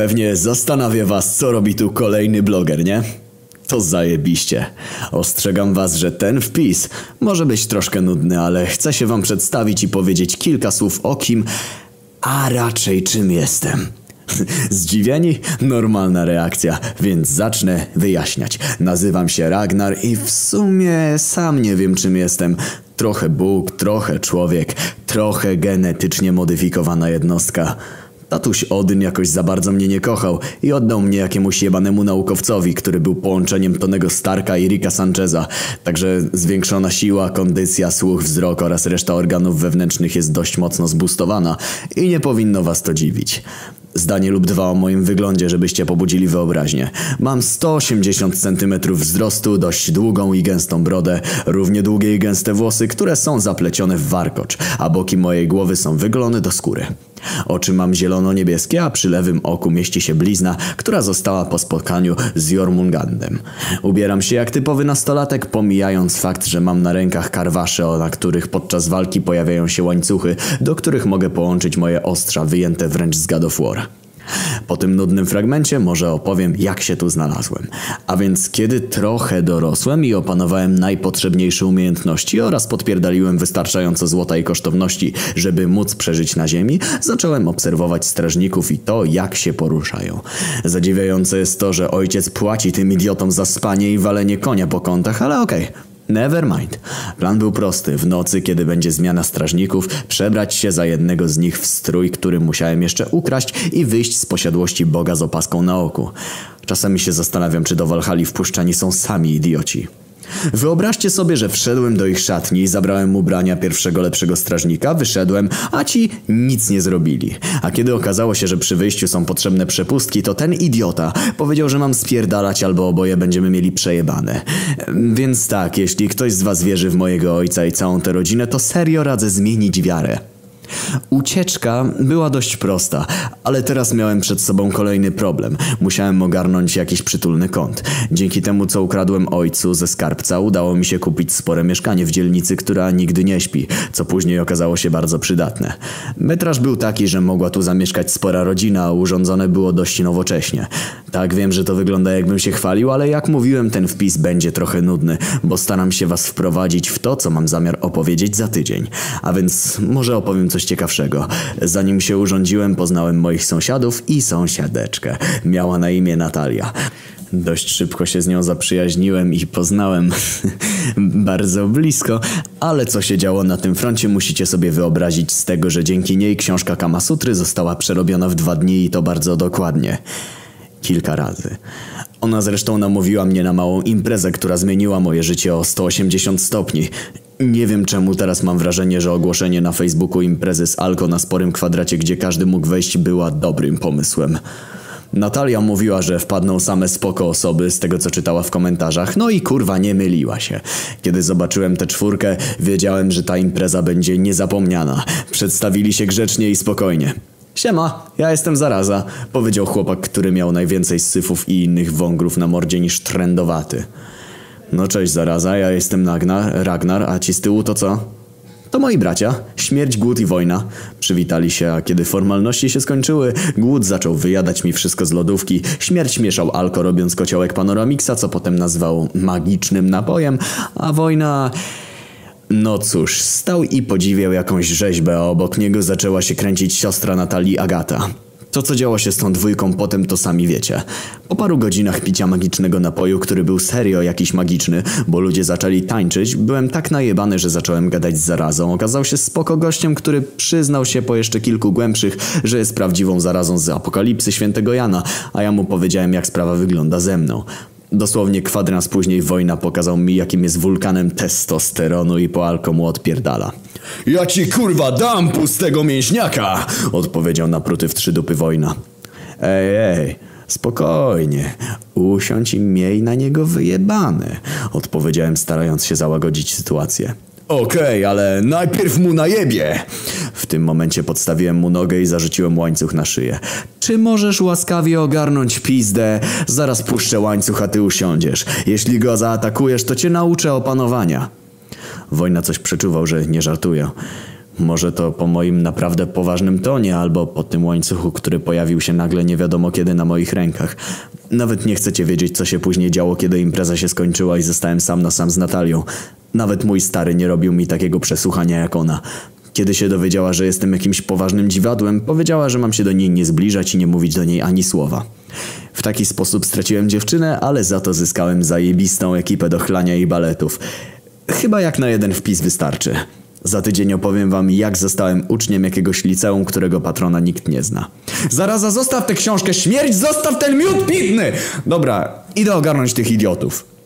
Pewnie zastanawia was, co robi tu kolejny bloger, nie? To zajebiście. Ostrzegam was, że ten wpis może być troszkę nudny, ale chcę się wam przedstawić i powiedzieć kilka słów o kim, a raczej czym jestem. Zdziwieni? Normalna reakcja, więc zacznę wyjaśniać. Nazywam się Ragnar i w sumie sam nie wiem czym jestem. Trochę Bóg, trochę człowiek, trochę genetycznie modyfikowana jednostka. Tatuś Odyn jakoś za bardzo mnie nie kochał i oddał mnie jakiemuś jebanemu naukowcowi, który był połączeniem Tonego Starka i Ricka Sancheza. Także zwiększona siła, kondycja, słuch, wzrok oraz reszta organów wewnętrznych jest dość mocno zbustowana i nie powinno was to dziwić. Zdanie lub dwa o moim wyglądzie, żebyście pobudzili wyobraźnię. Mam 180 cm wzrostu, dość długą i gęstą brodę, równie długie i gęste włosy, które są zaplecione w warkocz, a boki mojej głowy są wygolone do skóry. Oczy mam zielono-niebieskie, a przy lewym oku mieści się blizna, która została po spotkaniu z Jormungandem. Ubieram się jak typowy nastolatek, pomijając fakt, że mam na rękach karwasze, na których podczas walki pojawiają się łańcuchy, do których mogę połączyć moje ostrza wyjęte wręcz z God. Po tym nudnym fragmencie może opowiem, jak się tu znalazłem. A więc kiedy trochę dorosłem i opanowałem najpotrzebniejsze umiejętności oraz podpierdaliłem wystarczająco złota i kosztowności, żeby móc przeżyć na ziemi, zacząłem obserwować strażników i to, jak się poruszają. Zadziwiające jest to, że ojciec płaci tym idiotom za spanie i walenie konia po kątach, ale okej. Okay. Never mind. Plan był prosty. W nocy, kiedy będzie zmiana strażników, przebrać się za jednego z nich w strój, który musiałem jeszcze ukraść i wyjść z posiadłości Boga z opaską na oku. Czasami się zastanawiam, czy do Walhali wpuszczani są sami idioci. Wyobraźcie sobie, że wszedłem do ich szatni, zabrałem ubrania pierwszego lepszego strażnika, wyszedłem, a ci nic nie zrobili. A kiedy okazało się, że przy wyjściu są potrzebne przepustki, to ten idiota powiedział, że mam spierdalać albo oboje będziemy mieli przejebane. Więc tak, jeśli ktoś z was wierzy w mojego ojca i całą tę rodzinę, to serio radzę zmienić wiarę. Ucieczka była dość prosta, ale teraz miałem przed sobą kolejny problem. Musiałem ogarnąć jakiś przytulny kąt. Dzięki temu, co ukradłem ojcu ze skarbca, udało mi się kupić spore mieszkanie w dzielnicy, która nigdy nie śpi, co później okazało się bardzo przydatne. Metraż był taki, że mogła tu zamieszkać spora rodzina, a urządzone było dość nowocześnie. Tak, wiem, że to wygląda jakbym się chwalił, ale jak mówiłem, ten wpis będzie trochę nudny, bo staram się was wprowadzić w to, co mam zamiar opowiedzieć za tydzień. A więc może opowiem coś coś ciekawszego. Zanim się urządziłem, poznałem moich sąsiadów i sąsiadeczkę. Miała na imię Natalia. Dość szybko się z nią zaprzyjaźniłem i poznałem bardzo blisko, ale co się działo na tym froncie musicie sobie wyobrazić z tego, że dzięki niej książka Kamasutry została przerobiona w dwa dni i to bardzo dokładnie. Kilka razy. Ona zresztą namówiła mnie na małą imprezę, która zmieniła moje życie o 180 stopni. Nie wiem czemu teraz mam wrażenie, że ogłoszenie na Facebooku imprezy z Alko na sporym kwadracie, gdzie każdy mógł wejść, była dobrym pomysłem. Natalia mówiła, że wpadną same spoko osoby z tego co czytała w komentarzach, no i kurwa nie myliła się. Kiedy zobaczyłem tę czwórkę, wiedziałem, że ta impreza będzie niezapomniana. Przedstawili się grzecznie i spokojnie. Siema, ja jestem Zaraza, powiedział chłopak, który miał najwięcej syfów i innych wągrów na mordzie niż trendowaty. No cześć Zaraza, ja jestem Nagnar, Ragnar, a ci z tyłu to co? To moi bracia. Śmierć, głód i wojna. Przywitali się, a kiedy formalności się skończyły, głód zaczął wyjadać mi wszystko z lodówki. Śmierć mieszał alko robiąc kociołek Panoramiksa, co potem nazwał magicznym napojem, a wojna... No cóż, stał i podziwiał jakąś rzeźbę, a obok niego zaczęła się kręcić siostra Natalii Agata. To co działo się z tą dwójką potem to sami wiecie. Po paru godzinach picia magicznego napoju, który był serio jakiś magiczny, bo ludzie zaczęli tańczyć, byłem tak najebany, że zacząłem gadać z zarazą. Okazał się spoko gościem, który przyznał się po jeszcze kilku głębszych, że jest prawdziwą zarazą z apokalipsy świętego Jana, a ja mu powiedziałem jak sprawa wygląda ze mną. Dosłownie kwadrans później wojna pokazał mi jakim jest wulkanem testosteronu i po alkomu odpierdala. Ja ci kurwa dam pustego mięśniaka! Odpowiedział napruty w trzy dupy wojna. Ej, ej, spokojnie. Usiądź i miej na niego wyjebane. Odpowiedziałem starając się załagodzić sytuację. Okej, okay, ale najpierw mu najebie. W tym momencie podstawiłem mu nogę i zarzuciłem łańcuch na szyję. Czy możesz łaskawie ogarnąć pizdę? Zaraz puszczę łańcuch, a ty usiądziesz. Jeśli go zaatakujesz, to cię nauczę opanowania. Wojna coś przeczuwał, że nie żartuję. Może to po moim naprawdę poważnym tonie, albo po tym łańcuchu, który pojawił się nagle nie wiadomo kiedy na moich rękach. Nawet nie chcecie wiedzieć, co się później działo, kiedy impreza się skończyła i zostałem sam na sam z Natalią. Nawet mój stary nie robił mi takiego przesłuchania jak ona. Kiedy się dowiedziała, że jestem jakimś poważnym dziwadłem, powiedziała, że mam się do niej nie zbliżać i nie mówić do niej ani słowa. W taki sposób straciłem dziewczynę, ale za to zyskałem zajebistą ekipę do chlania i baletów. Chyba jak na jeden wpis wystarczy. Za tydzień opowiem wam, jak zostałem uczniem jakiegoś liceum, którego patrona nikt nie zna. Zaraza, zostaw tę książkę, śmierć, zostaw ten miód pitny! Dobra, idę ogarnąć tych idiotów.